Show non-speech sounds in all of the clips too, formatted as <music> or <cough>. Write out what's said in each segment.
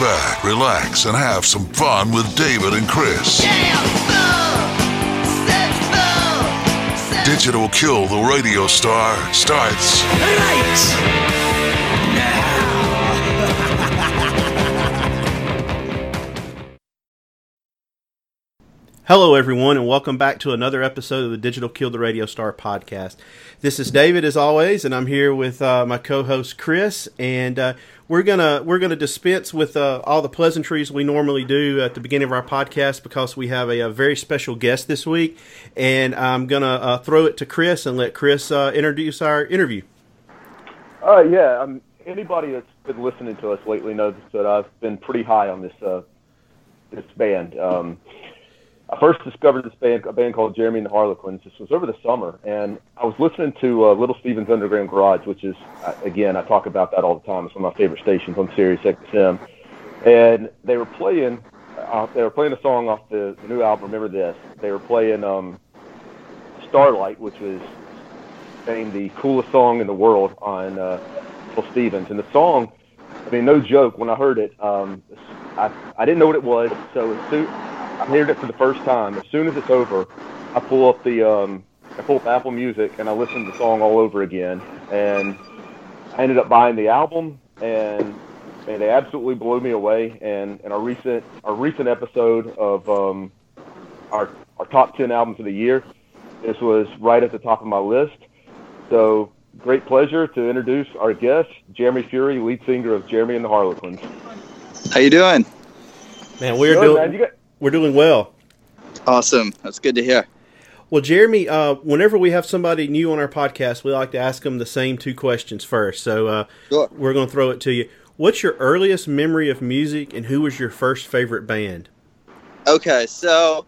Back, relax, and have some fun with David and Chris. Digital Kill the Radio Star starts Hello, everyone, and welcome back to another episode of the Digital Kill the Radio Star podcast. This is David, as always, and I'm here with uh, my co-host Chris, and uh, we're gonna we're gonna dispense with uh, all the pleasantries we normally do at the beginning of our podcast because we have a, a very special guest this week, and I'm gonna uh, throw it to Chris and let Chris uh, introduce our interview. Uh, yeah, um, anybody that's been listening to us lately knows that I've been pretty high on this uh, this band. Um, I first discovered this band, a band called Jeremy and the Harlequins. This was over the summer, and I was listening to uh, Little Steven's Underground Garage, which is, uh, again, I talk about that all the time. It's one of my favorite stations on Sirius XM, and they were playing, uh, they were playing a song off the, the new album. Remember this? They were playing um, Starlight, which was named the coolest song in the world on uh, Little Stevens. And the song, I mean, no joke. When I heard it, um, I I didn't know what it was. So as soon I heard it for the first time, as soon as it's over, I pull up the um, I pull up Apple Music and I listen to the song all over again. And I ended up buying the album, and and they absolutely blew me away. And in our recent our recent episode of um, our our top ten albums of the year, this was right at the top of my list. So great pleasure to introduce our guest, Jeremy Fury, lead singer of Jeremy and the Harlequins. How you doing? Man, we're Good, doing man. You got, we're doing well. Awesome. That's good to hear. Well, Jeremy, uh, whenever we have somebody new on our podcast, we like to ask them the same two questions first. So uh, Sure. we're going to throw it to you. What's your earliest memory of music, and who was your first favorite band? Okay, so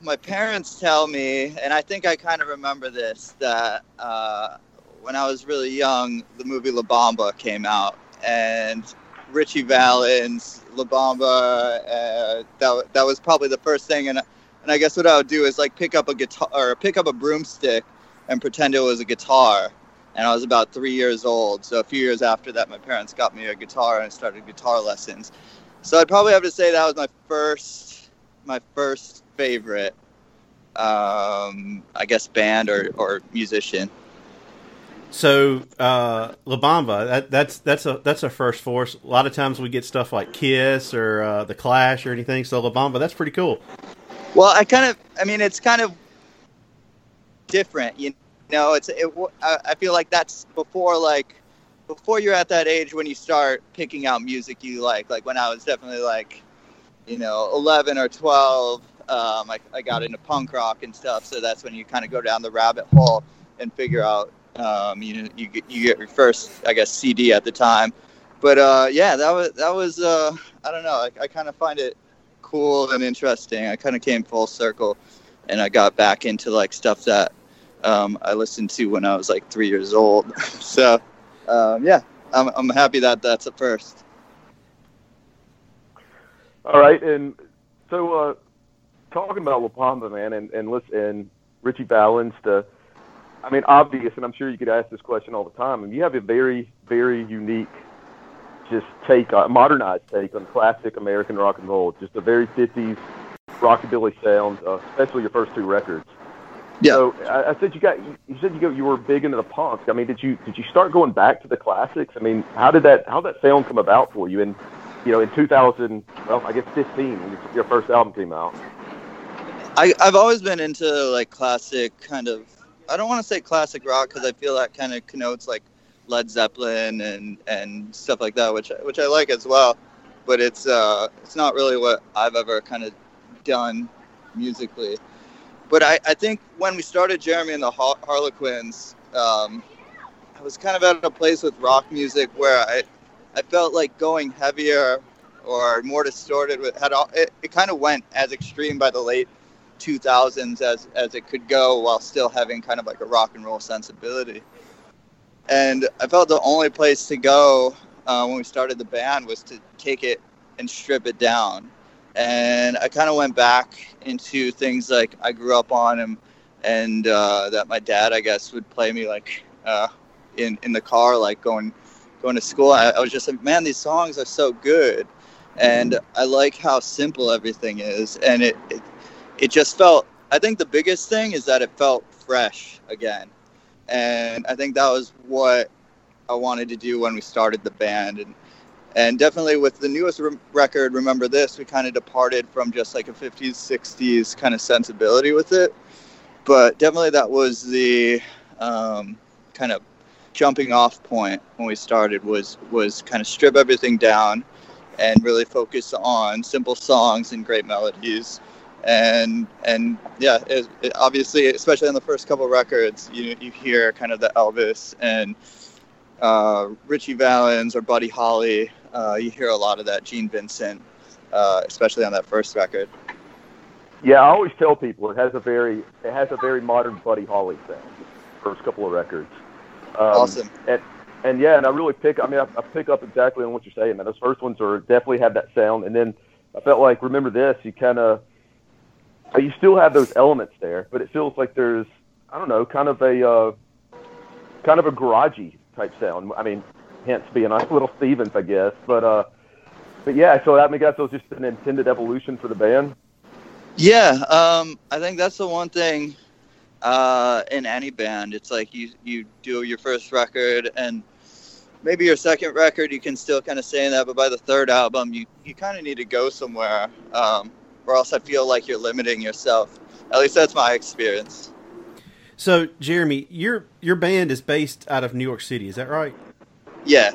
my parents tell me, and I think I kind of remember this, that uh, when I was really young, the movie La Bamba came out, and Ritchie Valens, La Bamba, uh, that, that was probably the first thing. And, and I guess what I would do is like pick up a guitar or pick up a broomstick and pretend it was a guitar. And I was about three years old. So a few years after that, my parents got me a guitar and I started guitar lessons. So I'd probably have to say that was my first, my first favorite, um, I guess, band or, or musician. So, uh, La Bamba, that, that's that's a that's a first for us. A lot of times we get stuff like Kiss or uh, the Clash or anything. So La Bamba, that's pretty cool. Well, I kind of, I mean, it's kind of different, you know. It's, it, I I feel like that's before, like, before you're at that age when you start picking out music you like. Like when I was definitely like, you know, 11 or 12, um, I, I got into punk rock and stuff. So that's when you kind of go down the rabbit hole and figure out, um, you you get you get your first, I guess, CD at the time. But uh, yeah, that was that was, uh, I don't know. I, I kind of find it cool and interesting. I kind of came full circle, and I got back into like stuff that um, I listened to when I was like three years old. <laughs> so um, yeah, I'm I'm happy that that's a first. all right, and so uh, talking about La Bamba, man, and and listen, Ritchie Valens, the, I mean, obvious, and I'm sure you could ask this question all the time. And you have a very, very unique, just take, a modernized take on classic American rock and roll. Just a very 50s rockabilly sound, uh, especially your first two records. Yeah. So I, I said you got you said you go you were big into the punk. I mean, did you did you start going back to the classics? I mean, how did that how did that sound come about for you? And you know, in 2000, well, I guess 15, when your first album came out. I, I've always been into like classic kind of. I don't want to say classic rock because I feel that kind of connotes like Led Zeppelin and and stuff like that, which which I like as well. But it's uh it's not really what I've ever kind of done musically. But I, I think when we started Jeremy and the Har- Harlequins, um, I was kind of at a place with rock music where I I felt like going heavier or more distorted with had all, it, it kind of went as extreme by the late 2000s as as it could go while still having kind of like a rock and roll sensibility. And i felt the only place to go uh, when we started the band was to take it and strip it down. And i kind of went back into things like i grew up on and and uh, that my dad i guess would play me like uh, in in the car like going going to school. I, I was just like man these songs are so good. And i like how simple everything is. And it, it it just felt i think the biggest thing is that it felt fresh again. And i think that was what i wanted to do when we started the band. And and definitely with the newest re- record remember this we kind of departed from just like a 50s 60s kind of sensibility with it. But definitely that was the um, kind of jumping off point when we started was was kind of strip everything down and really focus on simple songs and great melodies and and yeah it, it obviously especially on the first couple records you you hear kind of the elvis and uh, ritchie valens or buddy holly uh, you hear a lot of that gene vincent uh, especially on that first record Yeah, I always tell people it has a very it has a very modern Buddy Holly sound. First couple of records. Um, Awesome. And and yeah, and I really pick. I mean, I, I pick up exactly on what you're saying. Man, those first ones are definitely have that sound, and then I felt like remember this. You kind of you still have those elements there, but it feels like there's I don't know, kind of a uh, kind of a garagey type sound. I mean, hence being a <laughs> little Stevens, I guess. But uh, but yeah, so that I guess it was just an intended evolution for the band. Yeah, um, I think that's the one thing uh, in any band. It's like you you do your first record and maybe your second record you can still kind of say that, but by the third album you you kind of need to go somewhere, um, or else I feel like you're limiting yourself. At least that's my experience. So, Jeremy, your your band is based out of New York City. Is that right? Yeah,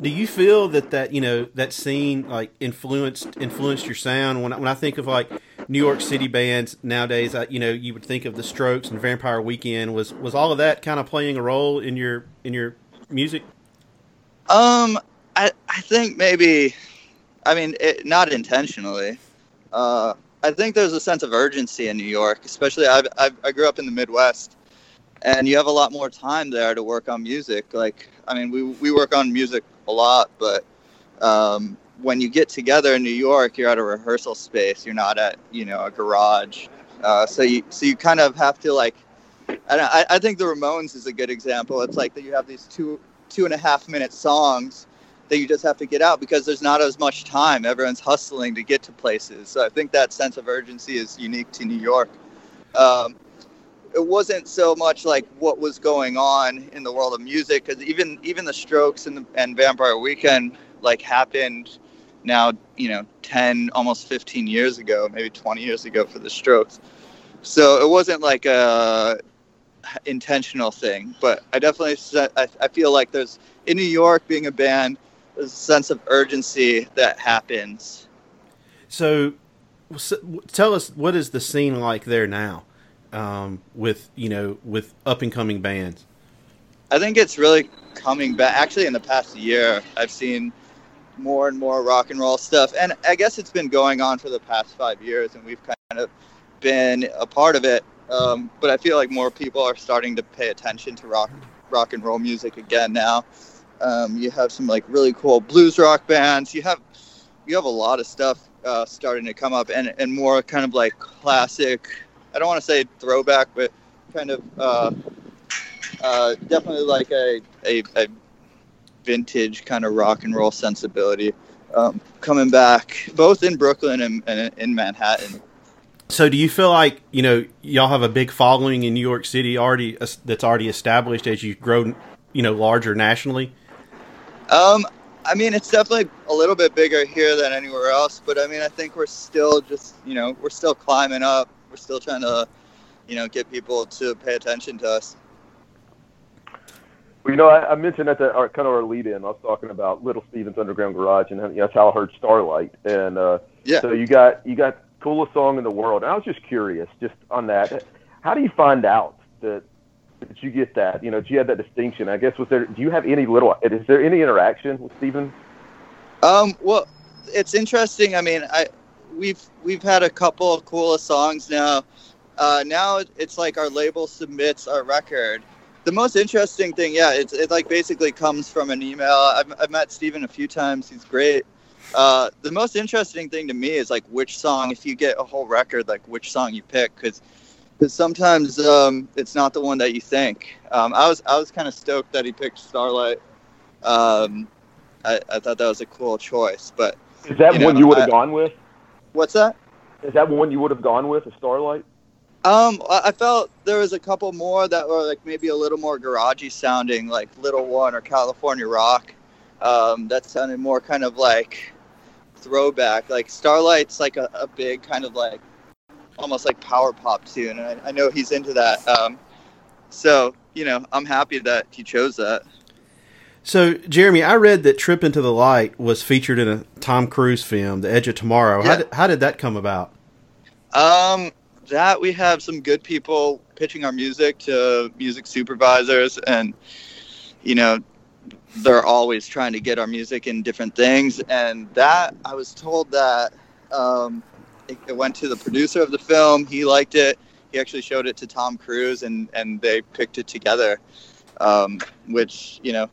Do you feel that that you know that scene like influenced influenced your sound? When I, when I think of like New York City bands nowadays, I, you know, you would think of the Strokes and Vampire Weekend. Was was all of that kind of playing a role in your in your music? Um, I I think maybe, I mean, it, not intentionally. Uh, I think there's a sense of urgency in New York, especially I I I grew up in the Midwest, and you have a lot more time there to work on music. Like, I mean, we we work on music a lot, but um, when you get together in New York, you're at a rehearsal space. You're not at you know a garage. Uh, so you so you kind of have to like. Don't- I I think the Ramones is a good example. It's like that you have these two two and a half minute songs that you just have to get out because there's not as much time. Everyone's hustling to get to places. So I think that sense of urgency is unique to New York. Um, it wasn't so much like what was going on in the world of music because even even the Strokes and the, and Vampire Weekend like happened now you know 10 almost 15 years ago maybe 20 years ago for the Strokes. So it wasn't like a intentional thing, but I definitely I, feel like there's in New York being a band sense of urgency that happens. So, s- tell us what is the scene like there now, um, with you know with up and coming bands. I think it's really coming back. Actually, in the past year, I've seen more and more rock and roll stuff, and I guess it's been going on for the past five years, and we've kind of been a part of it. Um, but I feel like more people are starting to pay attention to rock rock and roll music again now. Um, you have some like really cool blues rock bands. You have you have a lot of stuff uh, starting to come up, and and more kind of like classic. I don't want to say throwback, but kind of. Uh, uh, definitely like a, a, a vintage kind of rock and roll sensibility um, coming back both in brooklyn and, and in manhattan So, do you feel like you know y'all have a big following in New York City already that's already established as you grow, you know, larger nationally? Um, I mean, it's definitely a little bit bigger here than anywhere else, but I mean, I think we're still just, you know, we're still climbing up. We're still trying to, you know, get people to pay attention to us. Well, you know, I, I mentioned at the our, kind of our lead in, I was talking about Little Steven's Underground Garage, and you know, that's how I heard Starlight. And uh, Yeah. so you got you got coolest song in the world. And I was just curious, just on that, how do you find out that that you get that? You know, that you had that distinction. I guess was there? Do you have any little? Is there any interaction with Steven? Um, well, it's interesting. I mean, I we've we've had a couple of coolest songs now. Uh, now it's like our label submits our record. The most interesting thing, yeah, it's it like basically comes from an email. I've, I've met Steven a few times. He's great. Uh, the most interesting thing to me is like which song, if you get a whole record, like which song you pick, because sometimes um, it's not the one that you think. Um, I was I was kind of stoked that he picked Starlight. Um, I, I thought that was a cool choice. But Is that You know, one you would have gone with? what's that? Is that one you would have gone with? A Starlight? Um, I I felt there was a couple more that were like maybe a little more garagey sounding, like Little One or California Rock. Um, that sounded more kind of like throwback. Like Starlight's like a, a big kind of like almost like power pop tune, and I, I know he's into that. Um, so you know, I'm happy that he chose that. So, Jeremy, I read that "Trip into the Light" was featured in a Tom Cruise film, "The Edge of Tomorrow." How, did, how did that come about? Um, that we have some good people pitching our music to music supervisors, and you know, they're always trying to get our music in different things. And that I was told that um, it, it went to the producer of the film. He liked it. He actually showed it to Tom Cruise, and and they picked it together. Um, which you know,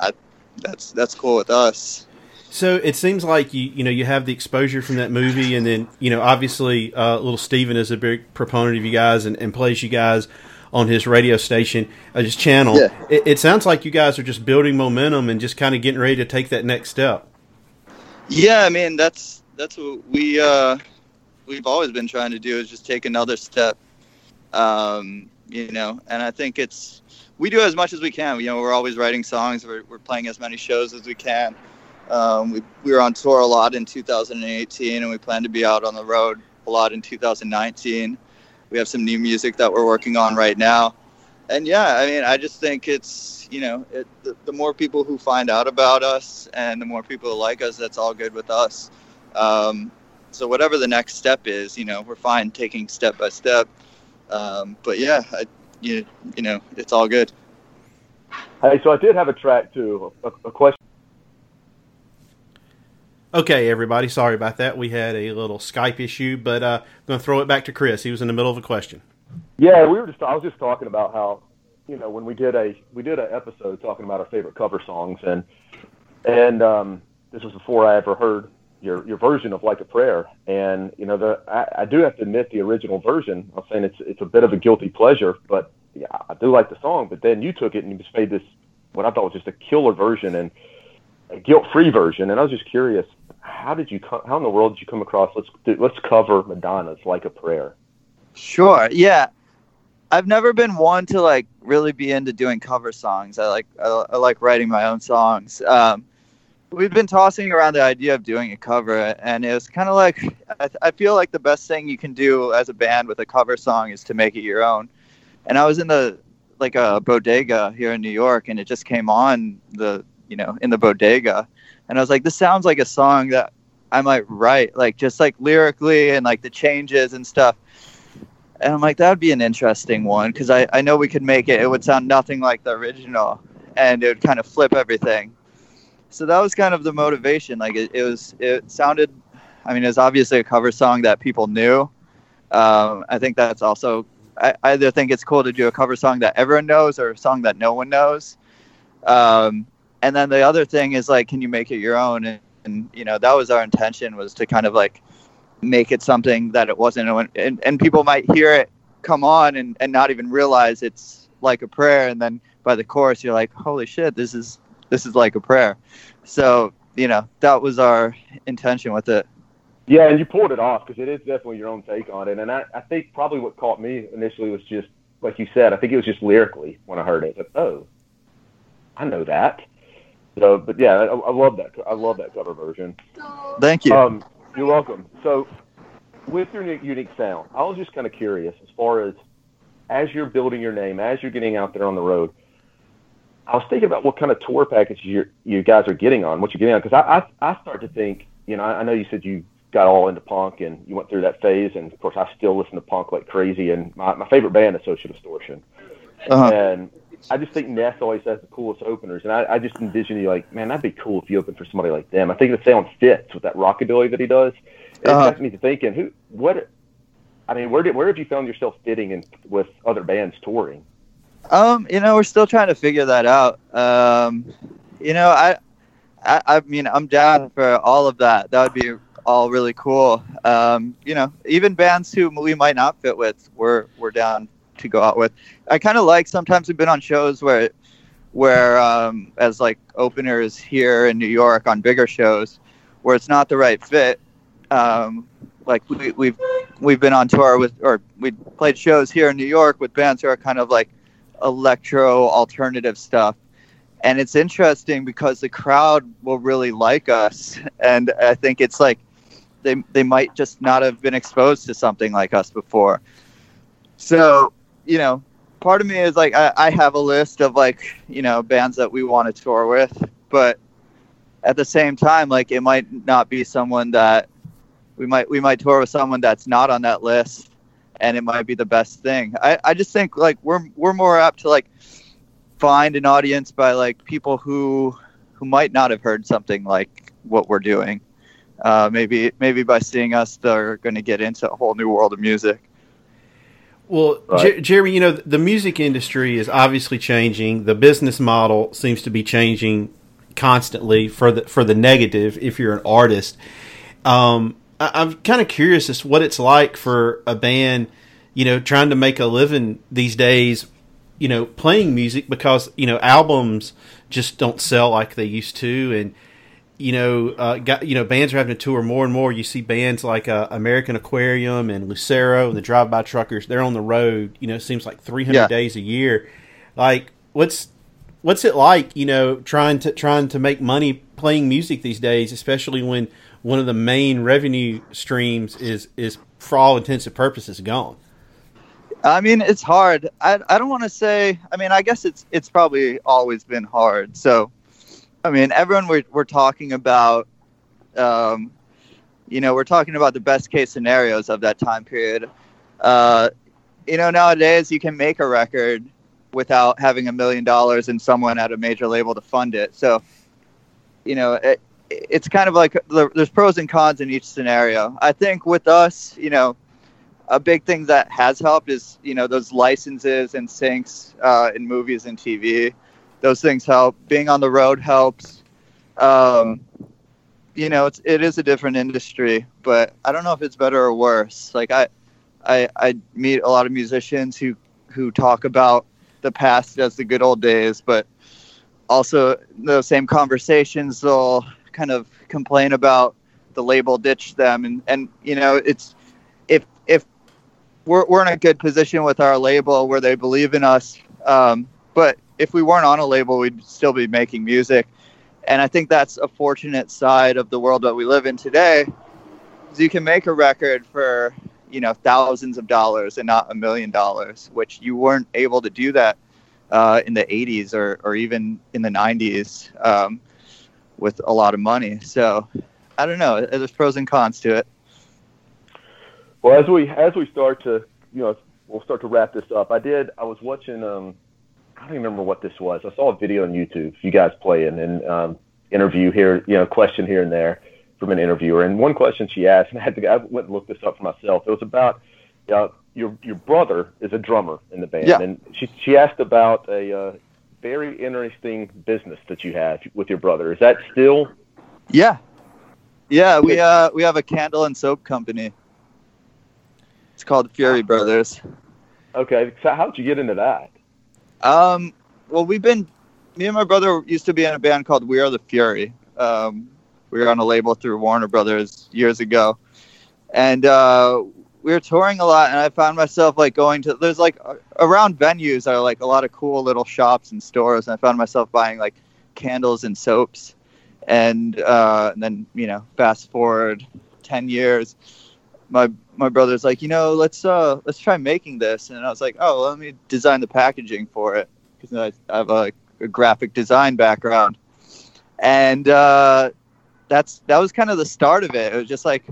I, that's that's cool with us. So it seems like you you know you have the exposure from that movie, and then you know obviously uh, little Steven is a big proponent of you guys and, and plays you guys on his radio station, uh, his channel. Yeah. It, it sounds like you guys are just building momentum and just kind of getting ready to take that next step. Yeah, I mean that's that's what we uh, we've always been trying to do is just take another step. Um, you know, and I think it's we do as much as we can. You know, we're always writing songs. We're, we're playing as many shows as we can. Um, we, we were on tour a lot in 2018, and we plan to be out on the road a lot in 2019. We have some new music that we're working on right now. And yeah, I mean, I just think it's, you know, it, the, the more people who find out about us and the more people who like us, that's all good with us. Um, so whatever the next step is, you know, we're fine taking step by step. Um, but yeah, I, you, you know, it's all good. Hey, so I did have a track too. A, a question. Okay, everybody, sorry about that. We had a little Skype issue, but uh, I'm going to throw it back to Chris. He was in the middle of a question. Yeah, we were just. I was just talking about how, you know, when we did a we did an episode talking about our favorite cover songs, and and um, this was before I ever heard your your version of Like a Prayer, and you know, the I, I do have to admit the original version. I'm saying it's it's a bit of a guilty pleasure, but yeah, I do like the song. But then you took it and you just made this what I thought was just a killer version and a guilt free version, and I was just curious. How did you co- how in the world did you come across let's do, let's cover Madonna's Like a Prayer? Sure. Yeah. I've never been one to like really be into doing cover songs. I like I, I like writing my own songs. Um, we've been tossing around the idea of doing a cover, and it was kind of like I, I feel like the best thing you can do as a band with a cover song is to make it your own. And I was in the like a bodega here in New York, and it just came on the you know in the bodega, and I was like, this sounds like a song that I might write, like just like lyrically and like the changes and stuff. And I'm like, that would be an interesting one because I, I know we could make it. It would sound nothing like the original and it would kind of flip everything. So that was kind of the motivation. Like it, it was, it sounded, I mean, it was obviously a cover song that people knew. Um, I think that's also, I I either think it's cool to do a cover song that everyone knows or a song that no one knows. Um, and then the other thing is like, can you make it your own? And, and you know, that was our intention was to kind of like make it something that it wasn't and, and people might hear it come on and, and not even realize it's like a prayer and then by the chorus you're like holy shit this is this is like a prayer so you know that was our intention with it Yeah, and you pulled it off because it is definitely your own take on it. And I, I think probably what caught me initially was just, like you said, I think it was just lyrically when I heard it. Like, oh, I know that. So, but yeah, I, I love that. I love that cover version. Thank you. Um, you're welcome. So, with your unique, unique sound, I was just kind of curious as far as as you're building your name, as you're getting out there on the road. I was thinking about what kind of tour package you you guys are getting on, what you're getting on, because I, I I start to think, you know, I, I know you said you got all into punk and you went through that phase, and of course I still listen to punk like crazy, and my my favorite band is Social Distortion, Uh-huh. and I just think Ness always has the coolest openers, and I, I just envision you like, man, that'd be cool if you opened for somebody like them. I think the sound fits with that rockabilly that he does. It Uh-huh. gets me to thinking, who, what, I mean, where did where have you found yourself fitting in with other bands touring? Um, you know, we're still trying to figure that out. Um, you know, I, I, I mean, I'm down for all of that. That would be all really cool. Um, you know, even bands who we might not fit with, we're we're down to go out with. I kind of like sometimes we've been on shows where, where um, as like openers here in New York on bigger shows, where it's not the right fit. Um, like we, we've we've been on tour with, or we played shows here in New York with bands who are kind of like electro alternative stuff. And it's interesting because the crowd will really like us. <laughs> And i think it's like they, they might just not have been exposed to something like us before. So you know part of me is like i, I have a list of like you know bands that we want to tour with. But at the same time like it might not be someone that we might we might tour with someone that's not on that list and it might be the best thing. I, I just think like we're we're more apt to like find an audience by like people who who might not have heard something like what we're doing. Uh, maybe maybe by seeing us, they're going to get into a whole new world of music. Well. Jer- Jeremy, you know the music industry is obviously changing. The business model seems to be changing constantly for the for the negative. If you're an artist, um, I, I'm kind of curious as to what it's like for a band, you know, trying to make a living these days. You know, playing music because you know albums just don't sell like they used to, and you know, uh, got, you know, bands are having to tour more and more. You see bands like uh, American Aquarium and Lucero and the Drive By Truckers. They're on the road. You know, it seems like 300 Yeah. days a year. Like, what's what's it like? You know, trying to trying to make money playing music these days, especially when one of the main revenue streams is is for all intents and purposes gone. I mean, it's hard. I, I don't want to say. I mean, I guess it's it's probably always been hard. So, I mean, everyone we're we're talking about, um, you know, we're talking about the best case scenarios of that time period. Uh, you know, nowadays you can make a record without having a million dollars and someone at a major label to fund it. So, you know, it's kind of like there- there's pros and cons in each scenario. I think with us, you know, a big thing that has helped is you know those licenses and syncs uh, in movies and TV. Those things help. Being on the road helps. Um, you know, it's it is a different industry, but I don't know if it's better or worse. Like I, I, I meet a lot of musicians who who talk about the past as the good old days, but also those same conversations they'll kind of complain about the label ditch them, and and you know it's if if we're, we're in a good position with our label where they believe in us. Um, but if we weren't on a label, we'd still be making music. And I think that's a fortunate side of the world that we live in today. Is you can make a record for, you know, thousands of dollars and not a million dollars, which you weren't able to do that uh, in the 80s or, or even in the 90s um, with a lot of money. So I don't know. There's pros and cons to it. Well, as we as we start to you know we'll start to wrap this up. I did. I was watching. Um, I don't even remember what this was. I saw a video on YouTube. You guys playing and um, interview here. You know, question here and there from an interviewer. And one question she asked, and I had to. I went and looked this up for myself. It was about. Uh, your your brother is a drummer in the band, Yeah. and she she asked about a uh, very interesting business that you have with your brother. Is that still? Yeah, yeah. We uh we have a candle and soap company. It's called Fury Brothers. Okay, so how'd you get into that? Um, well, we've been me and my brother used to be in a band called We Are the Fury. Um, we were on a label through Warner Brothers years ago, and uh, we were touring a lot. And I found myself like going to there's like around venues are like a lot of cool little shops and stores, and I found myself buying like candles and soaps, and uh, and then you know fast forward ten years, my my brother's like, you know, let's uh let's try making this, and I was like, oh, let me design the packaging for it because I, I have a, a graphic design background, and uh, that's that was kind of the start of it. It was just like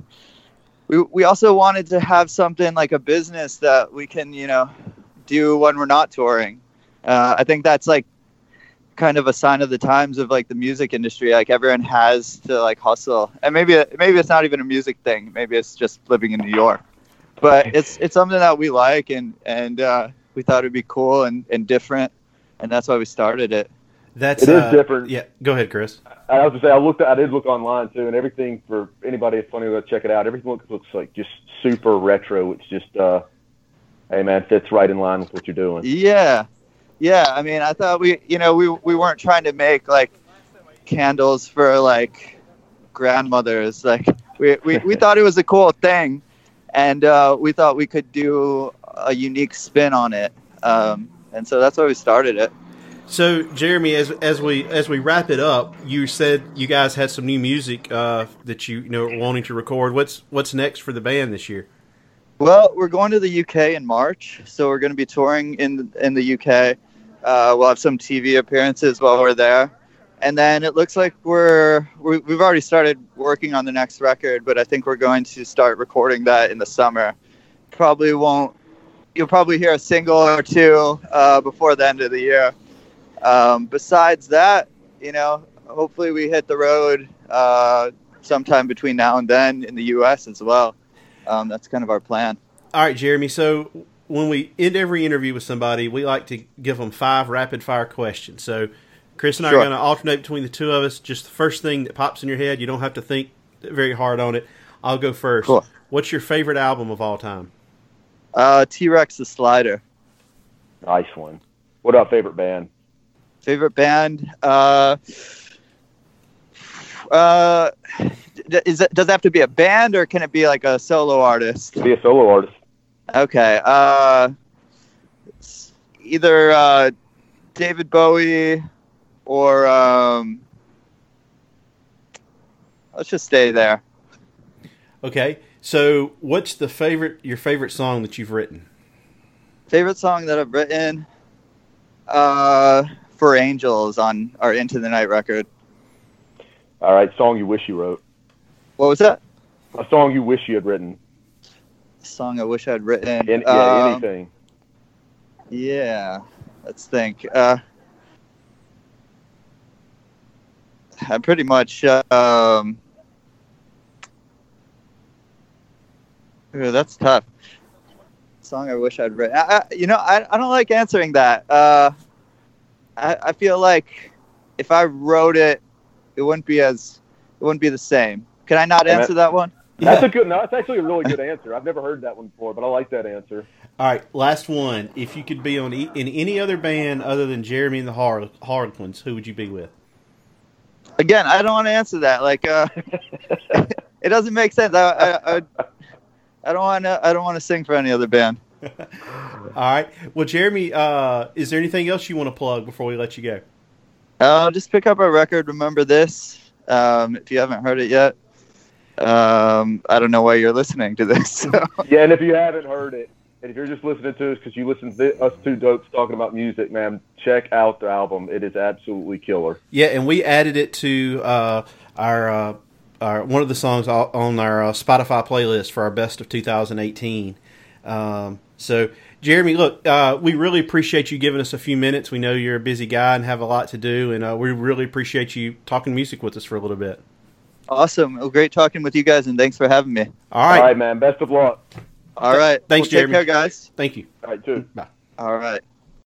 we we also wanted to have something like a business that we can you know do when we're not touring. Uh, I think that's like kind of a sign of the times of like the music industry. Like everyone has to like hustle, and maybe maybe it's not even a music thing. Maybe it's just living in New York. But it's it's something that we like, and and uh, we thought it'd be cool and, and different, and that's why we started it. That's It is uh, different. Yeah, go ahead, Chris. I was gonna say I looked. I did look online too, and everything for anybody that's funny to check it out. Everything looks, looks like just super retro. It's just, uh, hey man, fits right in line with what you're doing. Yeah, yeah. I mean, I thought we, you know, we we weren't trying to make like candles for like grandmothers. Like we we, we thought it was a cool thing, and uh, we thought we could do a unique spin on it. Um, and so that's why we started it. So, Jeremy, as as we as we wrap it up, you said you guys had some new music uh, that you, you know wanting to record. What's what's next for the band this year? Well, we're going to the UK in March, so we're going to be touring in in the UK. Uh, we'll have some TV appearances while we're there, and then it looks like we're we, we've already started working on the next record, but I think we're going to start recording that in the summer. Probably won't. You'll probably hear a single or two uh, before the end of the year. Um, besides that, you know, hopefully we hit the road uh, sometime between now and then in the U.S. as well. Um, that's kind of our plan. All right, Jeremy. So when we end every interview with somebody, we like to give them five rapid fire questions. So Chris and I Sure. are going to alternate between the two of us. Just the first thing that pops in your head. You don't have to think very hard on it. I'll go first. Cool. What's your favorite album of all time? Uh, T Rex the Slider. Nice one. What about favorite band? Favorite band? Uh, uh, is it, does it have to be a band or can it be like a solo artist? Be a solo artist. Okay. Uh, either uh, David Bowie or um, let's just stay there. Okay. So what's the favorite your favorite song that you've written? Favorite song that I've written? Uh, for Angels on our Into the Night record. All right, song you wish you wrote. What was that? A song you wish you had written. Song I wish I'd written. Any, yeah, Um, anything. Yeah, let's think. Uh, I pretty much. Um, ooh, that's tough. Song I wish I'd written. I, I, you know, I, I don't like answering that. Uh, I, I feel like if I wrote it, it wouldn't be as it wouldn't be the same. Can I not answer that one? That's a good. No, that's actually a really good answer. I've never heard that one before, but I like that answer. All right, last one. If you could be on e- in any other band other than Jeremy and the Har- Harlequins, who would you be with? Again, I don't want to answer that. Like, uh, <laughs> it doesn't make sense. I, I, I, I don't want to. I don't want to sing for any other band. All right. Well, Jeremy, uh, is there anything else you want to plug before we let you go? Uh, just pick up our record. Remember this. Um, if you haven't heard it yet, um, I don't know why you're listening to this. So. <laughs> Yeah, and if you haven't heard it, and if you're just listening to us because you listen to us two dopes talking about music, man, check out the album. It is absolutely killer. Yeah, and we added it to uh, our, uh, our one of the songs on our uh, Spotify playlist for our best of 2018. Um, so, Jeremy, look, uh, we really appreciate you giving us a few minutes. We know you're a busy guy and have a lot to do, and uh, we really appreciate you talking music with us for a little bit. awesome. Well, great talking with you guys, and thanks for having me. All All right. right, man. Best of luck. All right. Thanks, well, Jeremy. Take care, guys. Thank you. All right, too. Bye. All right.